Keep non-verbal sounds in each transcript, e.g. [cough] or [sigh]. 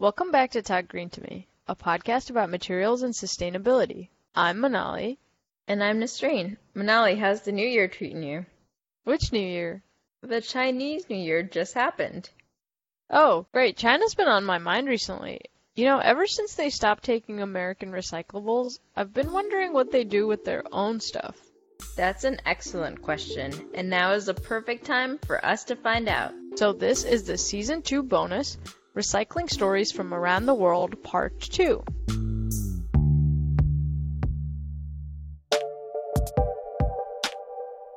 Welcome back to Talk Green to Me, a podcast about materials and sustainability. I'm Manali. And I'm Nasreen. Manali, how's the new year treating you? Which new year? The Chinese New Year just happened. Oh, great. China's been on my mind recently. You know, ever since they stopped taking American recyclables, I've been wondering what they do with their own stuff. That's an excellent question, and now is the perfect time for us to find out. So, this is the season 2 bonus Recycling Stories from Around the World, Part 2.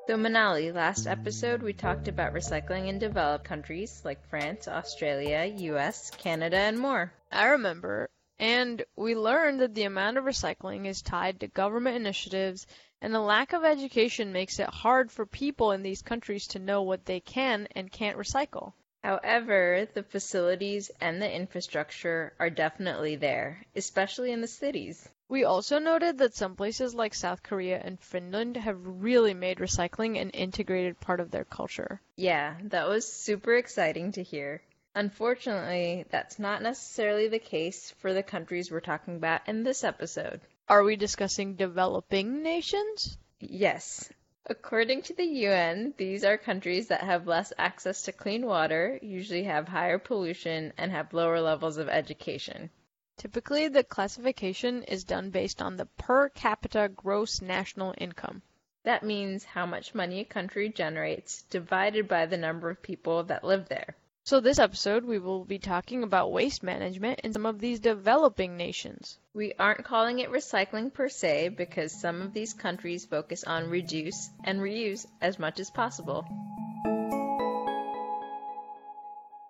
So, Manali, last episode we talked about recycling in developed countries like France, Australia, US, Canada, and more. I remember. And we learned that the amount of recycling is tied to government initiatives, and the lack of education makes it hard for people in these countries to know what they can and can't recycle. However, the facilities and the infrastructure are definitely there, especially in the cities. We also noted that some places like South Korea and Finland have really made recycling an integrated part of their culture. Yeah, that was super exciting to hear. Unfortunately, that's not necessarily the case for the countries we're talking about in this episode. Are we discussing developing nations? Yes. According to the UN, these are countries that have less access to clean water, usually have higher pollution, and have lower levels of education. Typically, the classification is done based on the per capita gross national income. That means how much money a country generates divided by the number of people that live there. So, this episode, we will be talking about waste management in some of these developing nations. We aren't calling it recycling per se because some of these countries focus on reduce and reuse as much as possible.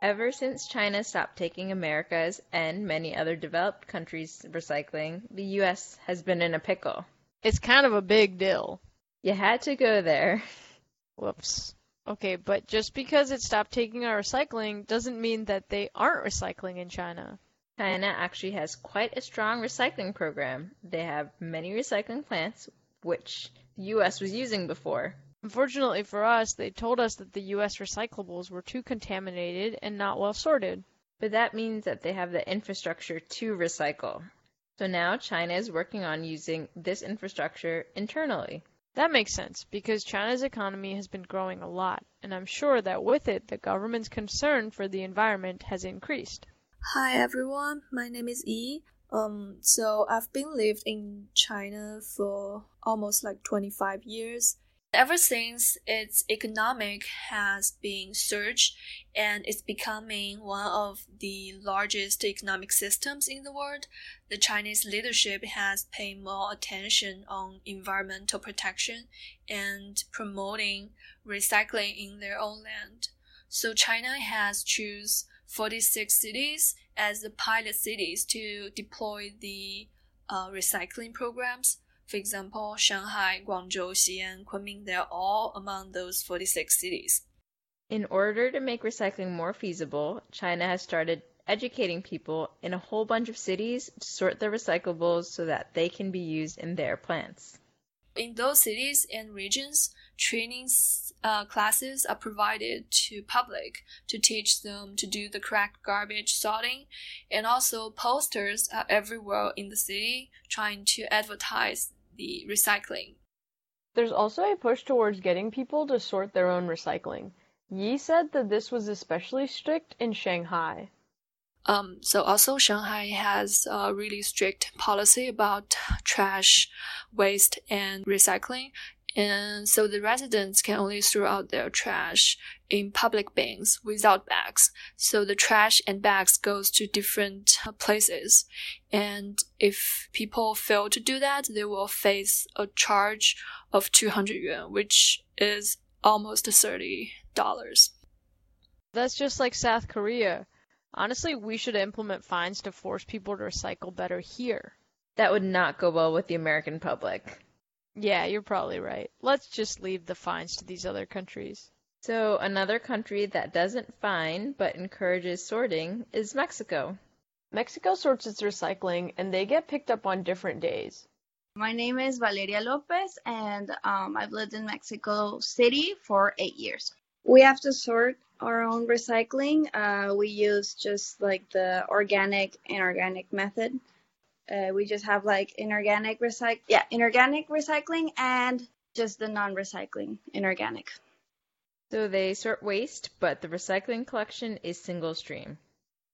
Ever since China stopped taking America's and many other developed countries' recycling, the US has been in a pickle. It's kind of a big deal. You had to go there. Whoops. Okay, but just because it stopped taking our recycling doesn't mean that they aren't recycling in China. China actually has quite a strong recycling program. They have many recycling plants, which the US was using before. Unfortunately for us, they told us that the US recyclables were too contaminated and not well sorted. But that means that they have the infrastructure to recycle. So now China is working on using this infrastructure internally. That makes sense because China's economy has been growing a lot, and I'm sure that with it, the government's concern for the environment has increased. Hi everyone, my name is Yi. Um, so I've been lived in China for almost like 25 years. Ever since its economic has been surged and it's becoming one of the largest economic systems in the world, the Chinese leadership has paid more attention on environmental protection and promoting recycling in their own land. So China has choose 46 cities as the pilot cities to deploy the uh, recycling programs for example, Shanghai, Guangzhou, Xi'an, Kunming, they're all among those 46 cities. In order to make recycling more feasible, China has started educating people in a whole bunch of cities to sort their recyclables so that they can be used in their plants. In those cities and regions, training uh, classes are provided to public to teach them to do the correct garbage sorting, and also posters are everywhere in the city trying to advertise the recycling. There's also a push towards getting people to sort their own recycling. Yi said that this was especially strict in Shanghai. Um, so also Shanghai has a really strict policy about trash, waste, and recycling. And so the residents can only throw out their trash in public bins without bags. So the trash and bags goes to different places. And if people fail to do that, they will face a charge of 200 yuan, which is almost $30. That's just like South Korea. Honestly, we should implement fines to force people to recycle better here. That would not go well with the American public. Yeah, you're probably right. Let's just leave the fines to these other countries. So, another country that doesn't fine but encourages sorting is Mexico. Mexico sorts its recycling and they get picked up on different days. My name is Valeria Lopez and um, I've lived in Mexico City for eight years. We have to sort our own recycling. Uh, we use just like the organic inorganic method. Uh, we just have like inorganic recyc yeah inorganic recycling and just the non-recycling inorganic. So they sort waste, but the recycling collection is single stream.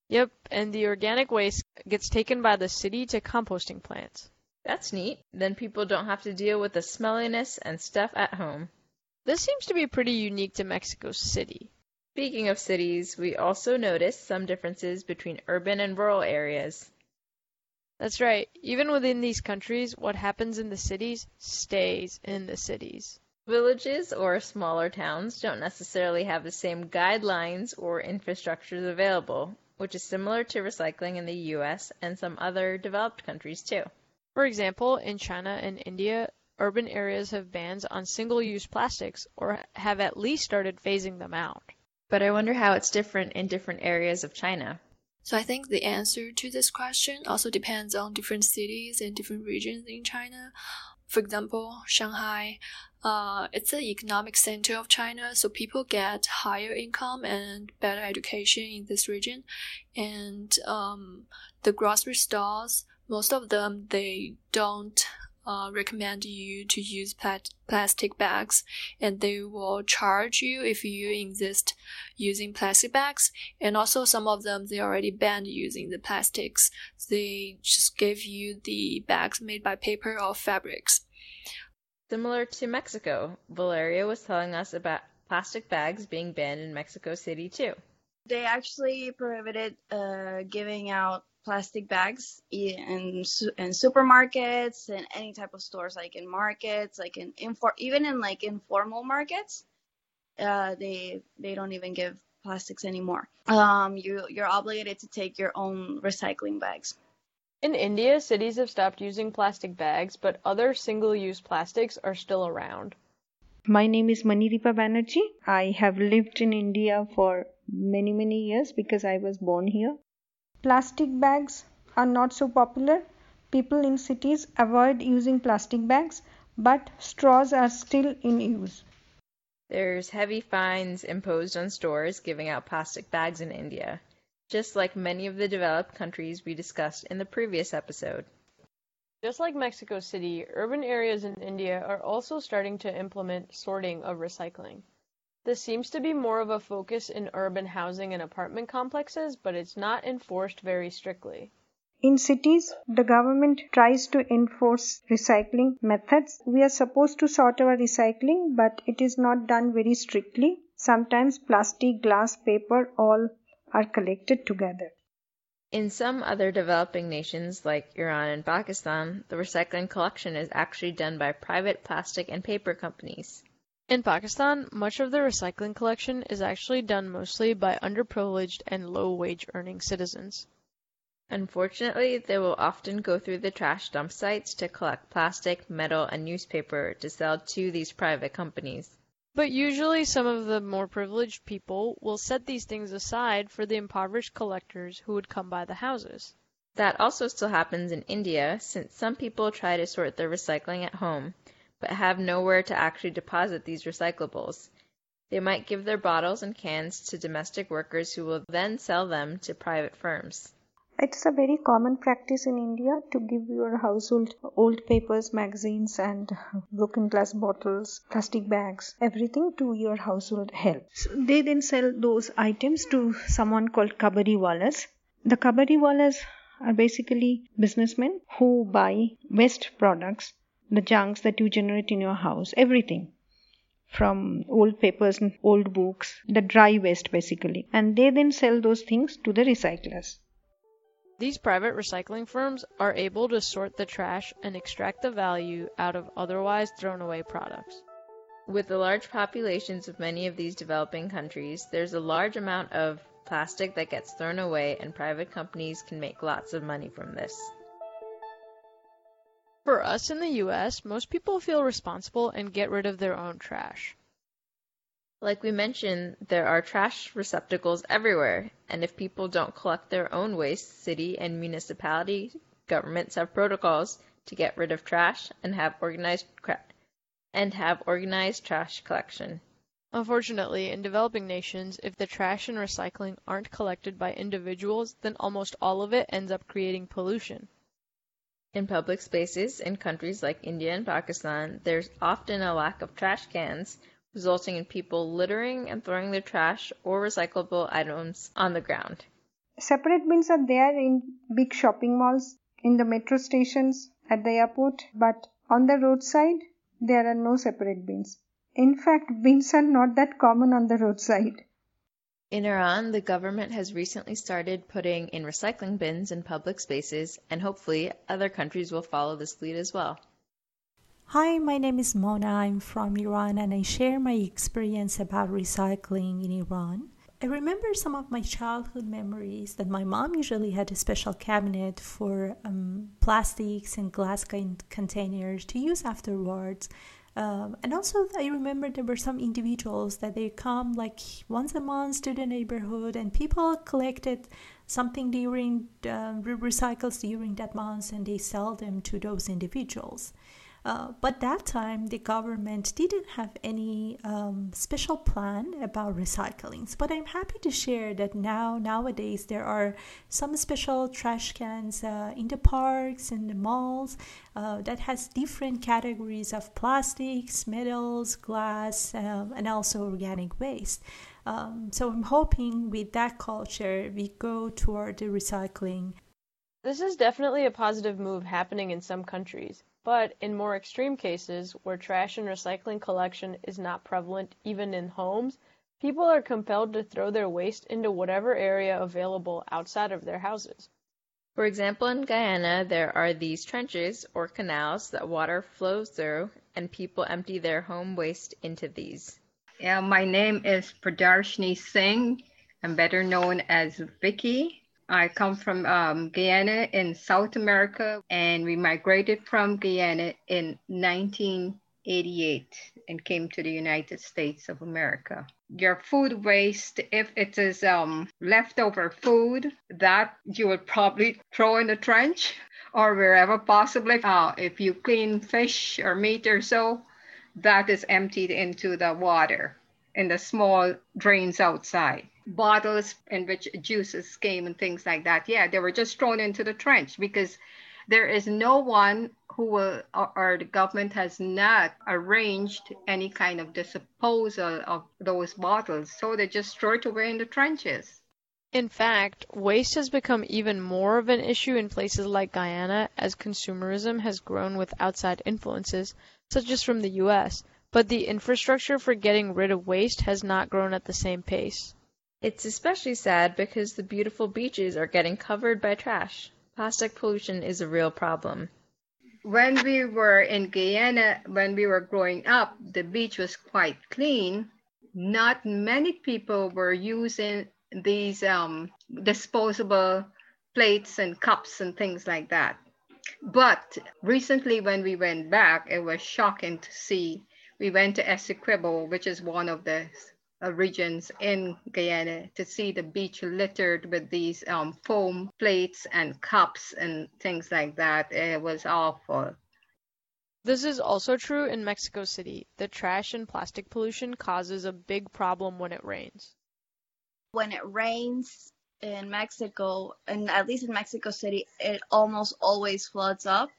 Yep, and the organic waste gets taken by the city to composting plants. That's neat. Then people don't have to deal with the smelliness and stuff at home. This seems to be pretty unique to Mexico City. Speaking of cities, we also noticed some differences between urban and rural areas. That's right. Even within these countries, what happens in the cities stays in the cities. Villages or smaller towns don't necessarily have the same guidelines or infrastructures available, which is similar to recycling in the US and some other developed countries too. For example, in China and India, urban areas have bans on single-use plastics or have at least started phasing them out. But I wonder how it's different in different areas of China. So I think the answer to this question also depends on different cities and different regions in China. For example, Shanghai, uh, it's the economic center of China, so people get higher income and better education in this region. And um, the grocery stores, most of them, they don't uh, recommend you to use plat- plastic bags. And they will charge you if you insist using plastic bags. And also some of them they already banned using the plastics. They just give you the bags made by paper or fabrics. Similar to Mexico, Valeria was telling us about plastic bags being banned in Mexico City too. They actually prohibited uh, giving out plastic bags in in supermarkets and any type of stores, like in markets, like in infor- even in like informal markets. Uh, they they don't even give plastics anymore. Um, you you're obligated to take your own recycling bags. In India, cities have stopped using plastic bags, but other single-use plastics are still around. My name is Maniripa Banerjee. I have lived in India for many, many years because I was born here. Plastic bags are not so popular. People in cities avoid using plastic bags, but straws are still in use. There's heavy fines imposed on stores giving out plastic bags in India just like many of the developed countries we discussed in the previous episode. Just like Mexico City, urban areas in India are also starting to implement sorting of recycling. This seems to be more of a focus in urban housing and apartment complexes, but it's not enforced very strictly. In cities, the government tries to enforce recycling methods. We are supposed to sort our recycling, but it is not done very strictly. Sometimes plastic, glass, paper all are collected together. In some other developing nations like Iran and Pakistan, the recycling collection is actually done by private plastic and paper companies. In Pakistan, much of the recycling collection is actually done mostly by underprivileged and low wage earning citizens. Unfortunately, they will often go through the trash dump sites to collect plastic, metal, and newspaper to sell to these private companies. But usually some of the more privileged people will set these things aside for the impoverished collectors who would come by the houses. That also still happens in India, since some people try to sort their recycling at home, but have nowhere to actually deposit these recyclables. They might give their bottles and cans to domestic workers who will then sell them to private firms. It's a very common practice in India to give your household old papers, magazines, and broken glass bottles, plastic bags, everything to your household help. So they then sell those items to someone called kabadiwalas. The kabadiwalas are basically businessmen who buy waste products, the junks that you generate in your house, everything from old papers and old books, the dry waste basically, and they then sell those things to the recyclers. These private recycling firms are able to sort the trash and extract the value out of otherwise thrown away products. With the large populations of many of these developing countries, there's a large amount of plastic that gets thrown away, and private companies can make lots of money from this. For us in the US, most people feel responsible and get rid of their own trash. Like we mentioned, there are trash receptacles everywhere, and if people don't collect their own waste, city and municipality governments have protocols to get rid of trash and have organized and have organized trash collection. Unfortunately, in developing nations, if the trash and recycling aren't collected by individuals, then almost all of it ends up creating pollution. In public spaces in countries like India and Pakistan, there's often a lack of trash cans, resulting in people littering and throwing their trash or recyclable items on the ground. Separate bins are there in big shopping malls, in the metro stations, at the airport, but on the roadside, there are no separate bins. In fact, bins are not that common on the roadside. In Iran, the government has recently started putting in recycling bins in public spaces, and hopefully other countries will follow this lead as well. Hi, my name is Mona. I'm from Iran and I share my experience about recycling in Iran. I remember some of my childhood memories that my mom usually had a special cabinet for um, plastics and glass containers to use afterwards. Um, and also, I remember there were some individuals that they come like once a month to the neighborhood, and people collected something during uh, recycles during that month, and they sell them to those individuals. Uh, but that time, the government didn't have any um, special plan about recycling. But I'm happy to share that now, nowadays, there are some special trash cans uh, in the parks and the malls uh, that has different categories of plastics, metals, glass, um, and also organic waste. Um, so I'm hoping with that culture, we go toward the recycling. This is definitely a positive move happening in some countries. But in more extreme cases, where trash and recycling collection is not prevalent even in homes, people are compelled to throw their waste into whatever area available outside of their houses. For example, in Guyana, there are these trenches or canals that water flows through, and people empty their home waste into these. Yeah, my name is Pradarshni Singh. I'm better known as Vicky. I come from um, Guyana in South America, and we migrated from Guyana in 1988 and came to the United States of America. Your food waste, if it is um, leftover food, that you would probably throw in the trench or wherever possibly. Uh, if you clean fish or meat or so, that is emptied into the water in the small drains outside bottles in which juices came and things like that. Yeah, they were just thrown into the trench because there is no one who will, or, or, the government has not arranged any kind of disposal of those bottles. So they just throw it away in the trenches. In fact, waste has become even more of an issue in places like Guyana as consumerism has grown with outside influences, such as from the US, but the infrastructure for getting rid of waste has not grown at the same pace. It's especially sad because the beautiful beaches are getting covered by trash. Plastic pollution is a real problem. When we were in Guyana, when we were growing up, the beach was quite clean. Not many people were using these um, disposable plates and cups and things like that. But recently, when we went back, it was shocking to see. We went to Essequibo, which is one of the uh, regions in Guyana to see the beach littered with these um, foam plates and cups and things like that. It was awful. This is also true in Mexico City. The trash and plastic pollution causes a big problem when it rains. When it rains in Mexico, and at least in Mexico City, it almost always floods up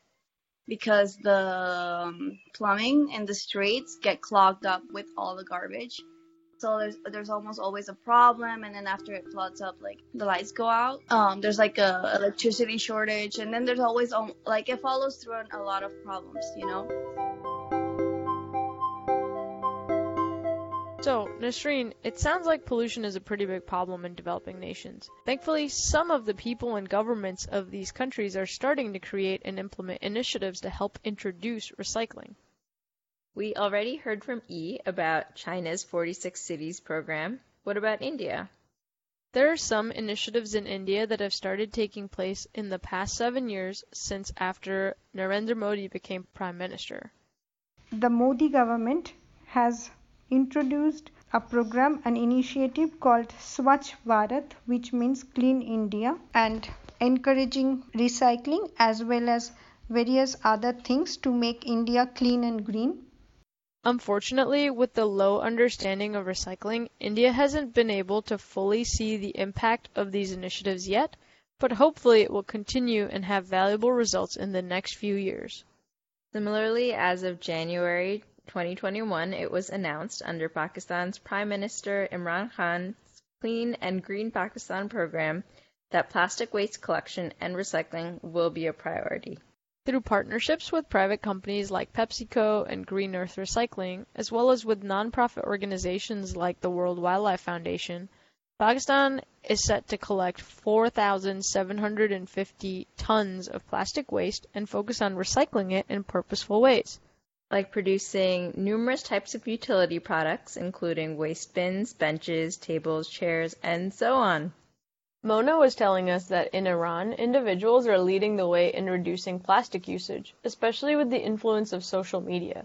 because the um, plumbing in the streets get clogged up with all the garbage so there's there's almost always a problem and then after it floods up like the lights go out um there's like a electricity shortage and then there's always um, like it follows through on a lot of problems you know So, Nasreen, it sounds like pollution is a pretty big problem in developing nations. Thankfully, some of the people and governments of these countries are starting to create and implement initiatives to help introduce recycling. We already heard from E about China's 46 Cities program. What about India? There are some initiatives in India that have started taking place in the past seven years since after Narendra Modi became Prime Minister. The Modi government has introduced a program, an initiative called Swachh Bharat, which means Clean India, and encouraging recycling as well as various other things to make India clean and green. Unfortunately, with the low understanding of recycling, India hasn't been able to fully see the impact of these initiatives yet, but hopefully it will continue and have valuable results in the next few years. Similarly, as of January 2021, it was announced under Pakistan's Prime Minister Imran Khan's Clean and Green Pakistan program that plastic waste collection and recycling will be a priority. Through partnerships with private companies like PepsiCo and Green Earth Recycling, as well as with nonprofit organizations like the World Wildlife Foundation, Pakistan is set to collect 4,750 tons of plastic waste and focus on recycling it in purposeful ways. Like producing numerous types of utility products, including waste bins, benches, tables, chairs, and so on. Mona was telling us that in Iran, individuals are leading the way in reducing plastic usage, especially with the influence of social media.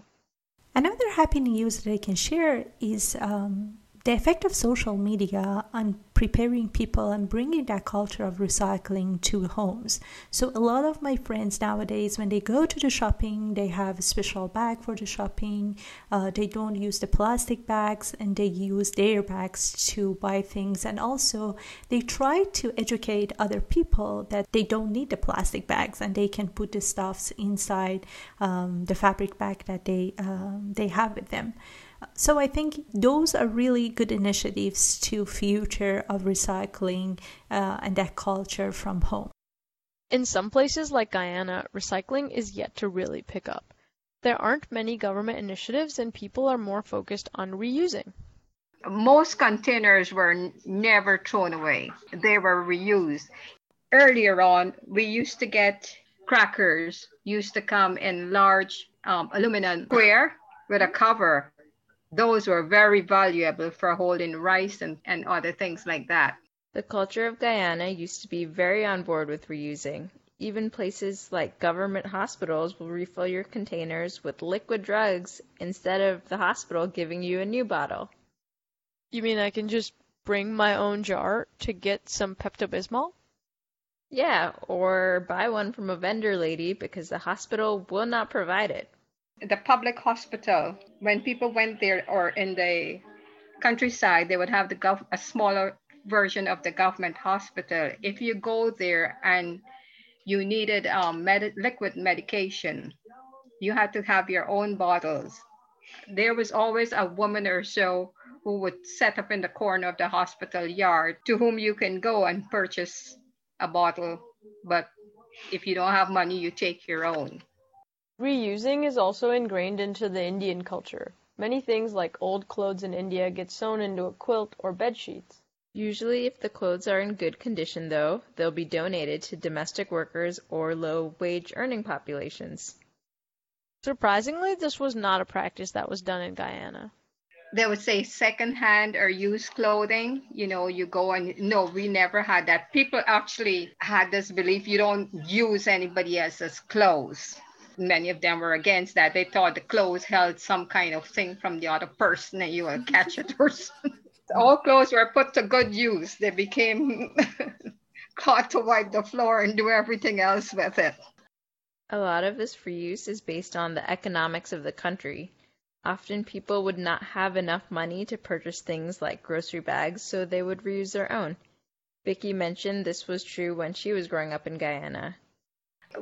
Another happy news that I can share is um, the effect of social media on preparing people and bringing that culture of recycling to homes. So, a lot of my friends nowadays, when they go to the shopping, they have a special bag for the shopping. Uh, they don't use the plastic bags and they use their bags to buy things. And also, they try to educate other people that they don't need the plastic bags and they can put the stuffs inside um, the fabric bag that they um, they have with them. So I think those are really good initiatives to future of recycling uh, and that culture from home. In some places like Guyana, recycling is yet to really pick up. There aren't many government initiatives and people are more focused on reusing. Most containers were never thrown away. They were reused. Earlier on, we used to get crackers used to come in large um, aluminum square with a cover those were very valuable for holding rice and, and other things like that. The culture of Guyana used to be very on board with reusing. Even places like government hospitals will refill your containers with liquid drugs instead of the hospital giving you a new bottle. You mean I can just bring my own jar to get some Pepto Bismol? Yeah, or buy one from a vendor lady because the hospital will not provide it the public hospital, when people went there or in the countryside, they would have the gov- a smaller version of the government hospital. If you go there and you needed um, med- liquid medication, you had to have your own bottles. There was always a woman or so who would set up in the corner of the hospital yard to whom you can go and purchase a bottle. But if you don't have money, you take your own. Reusing is also ingrained into the Indian culture. Many things like old clothes in India get sewn into a quilt or bed sheets. Usually, if the clothes are in good condition, though, they'll be donated to domestic workers or low wage earning populations. Surprisingly, this was not a practice that was done in Guyana. They would say secondhand or used clothing. You know, you go and no, we never had that. People actually had this belief you don't use anybody else's clothes many of them were against that. They thought the clothes held some kind of thing from the other person and you will catch it or something. All clothes were put to good use. They became [laughs] cloth to wipe the floor and do everything else with it. A lot of this free use is based on the economics of the country. Often people would not have enough money to purchase things like grocery bags, so they would reuse their own. Vicky mentioned this was true when she was growing up in Guyana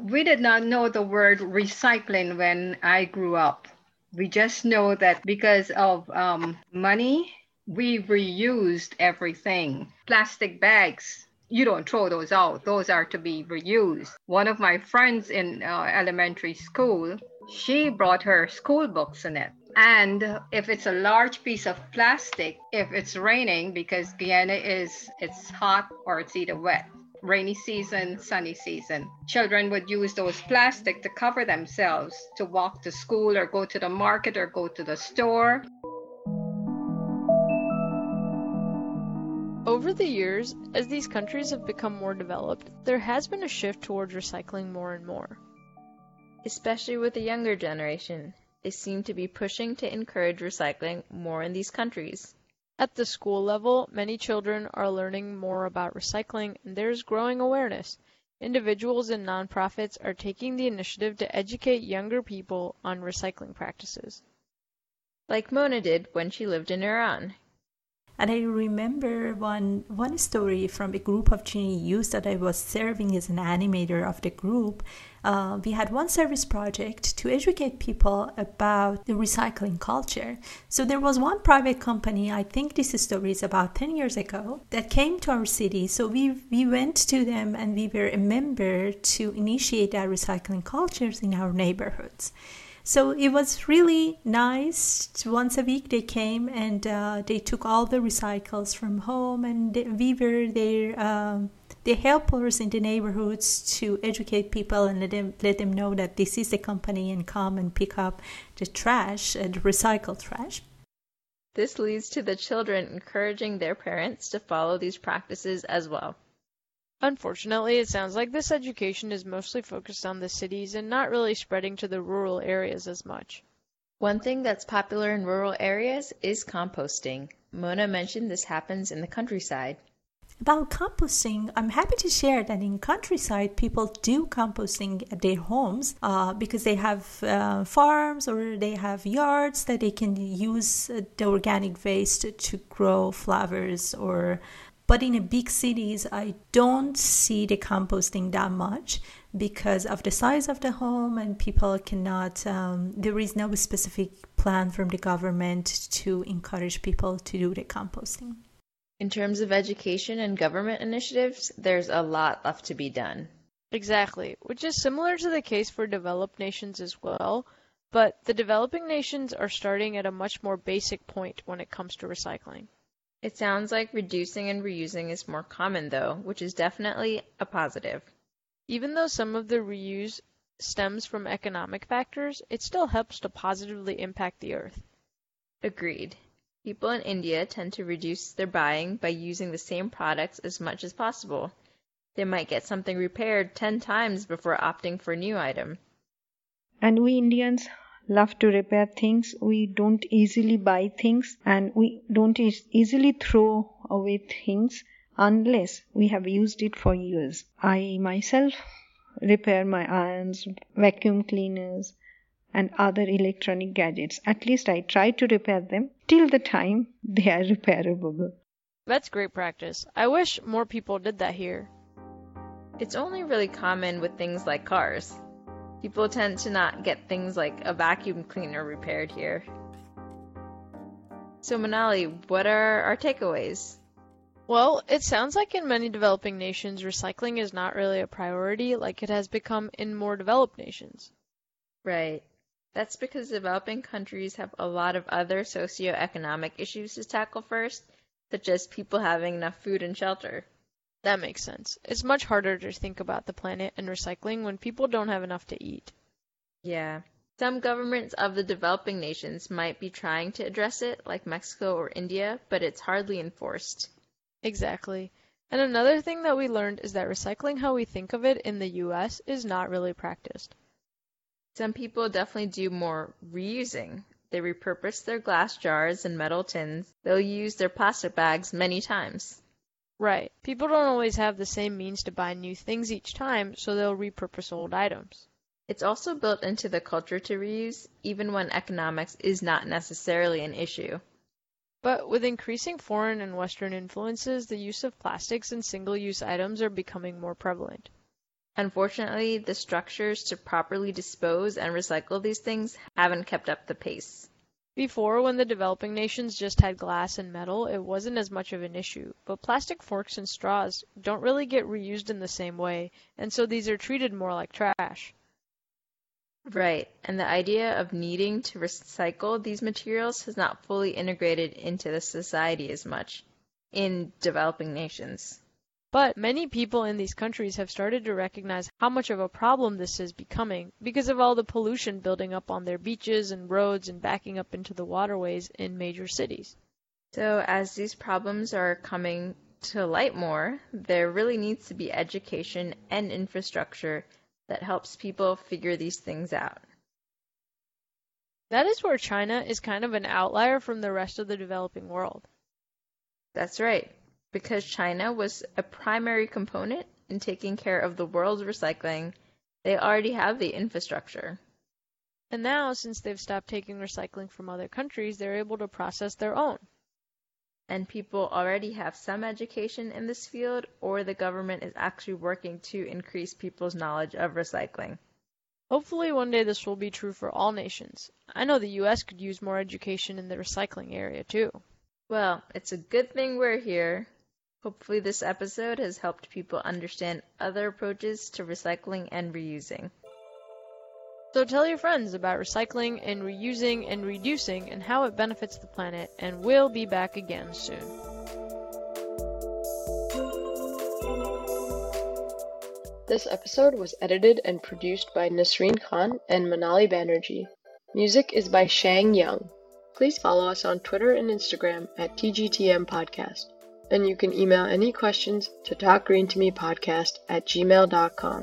we did not know the word recycling when I grew up. We just know that because of um, money, we reused everything. Plastic bags, you don't throw those out, those are to be reused. One of my friends in uh, elementary school, she brought her school books in it. And if it's a large piece of plastic, if it's raining, because Guyana is it's hot or it's either wet, rainy season, sunny season. Children would use those plastic to cover themselves to walk to school or go to the market or go to the store. Over the years, as these countries have become more developed, there has been a shift towards recycling more and more. Especially with the younger generation, they seem to be pushing to encourage recycling more in these countries. At the school level, many children are learning more about recycling and there is growing awareness. Individuals and nonprofits are taking the initiative to educate younger people on recycling practices. like Mona did when she lived in Iran. And I remember one one story from a group of Chinese youth that I was serving as an animator of the group. Uh, we had one service project to educate people about the recycling culture. So there was one private company, I think this story is about 10 years ago, that came to our city. So we, we went to them and we were a member to initiate our recycling cultures in our neighborhoods. So it was really nice. Once a week they came and uh, they took all the recycles from home, and we were there. Um, they help us in the neighborhoods to educate people and let them let them know that this is the company and come and pick up the trash and recycled trash. This leads to the children encouraging their parents to follow these practices as well. Unfortunately, it sounds like this education is mostly focused on the cities and not really spreading to the rural areas as much. One thing that's popular in rural areas is composting. Mona mentioned this happens in the countryside. About composting, I'm happy to share that in countryside, people do composting at their homes uh, because they have uh, farms or they have yards that they can use uh, the organic waste to grow flowers or but in the big cities, I don't see the composting that much because of the size of the home, and people cannot, um, there is no specific plan from the government to encourage people to do the composting. In terms of education and government initiatives, there's a lot left to be done. Exactly, which is similar to the case for developed nations as well, but the developing nations are starting at a much more basic point when it comes to recycling. It sounds like reducing and reusing is more common though, which is definitely a positive. Even though some of the reuse stems from economic factors, it still helps to positively impact the earth. Agreed. People in India tend to reduce their buying by using the same products as much as possible. They might get something repaired 10 times before opting for a new item. And we Indians love to repair things. We don't easily buy things and we don't e- easily throw away things unless we have used it for years. I myself repair my irons, vacuum cleaners, and other electronic gadgets. At least I try to repair them till the time they are [laughs] repairable. That's great practice. I wish more people did that here. It's only really common with things like cars. People tend to not get things like a vacuum cleaner repaired here. So, Manali, what are our takeaways? Well, it sounds like in many developing nations, recycling is not really a priority like it has become in more developed nations. Right. That's because developing countries have a lot of other socioeconomic issues to tackle first, such as people having enough food and shelter. That makes sense. It's much harder to think about the planet and recycling when people don't have enough to eat. Yeah. Some governments of the developing nations might be trying to address it, like Mexico or India, but it's hardly enforced. Exactly. And another thing that we learned is that recycling how we think of it in the US is not really practiced. Some people definitely do more reusing. They repurpose their glass jars and metal tins. They'll use their plastic bags many times. Right. People don't always have the same means to buy new things each time, so they'll repurpose old items. It's also built into the culture to reuse, even when economics is not necessarily an issue. But with increasing foreign and Western influences, the use of plastics and single use items are becoming more prevalent. Unfortunately, the structures to properly dispose and recycle these things haven't kept up the pace. Before, when the developing nations just had glass and metal, it wasn't as much of an issue. But plastic forks and straws don't really get reused in the same way, and so these are treated more like trash. Right, and the idea of needing to recycle these materials has not fully integrated into the society as much in developing nations. But many people in these countries have started to recognize how much of a problem this is becoming because of all the pollution building up on their beaches and roads and backing up into the waterways in major cities. So, as these problems are coming to light more, there really needs to be education and infrastructure that helps people figure these things out. That is where China is kind of an outlier from the rest of the developing world. That's right because China was a primary component in taking care of the world's recycling, they already have the infrastructure. And now, since they've stopped taking recycling from other countries, they're able to process their own. And people already have some education in this field, or the government is actually working to increase people's knowledge of recycling. Hopefully, one day this will be true for all nations. I know the US could use more education in the recycling area, too. Well, it's a good thing we're here. Hopefully, this episode has helped people understand other approaches to recycling and reusing. So tell your friends about recycling and reusing and reducing and how it benefits the planet, and we'll be back again soon. This episode was edited and produced by Nasreen Khan and Manali Banerjee. Music is by Shang Young. Please follow us on Twitter and Instagram at TGTM Podcast. And you can email any questions to talkgreentomepodcast at gmail.com.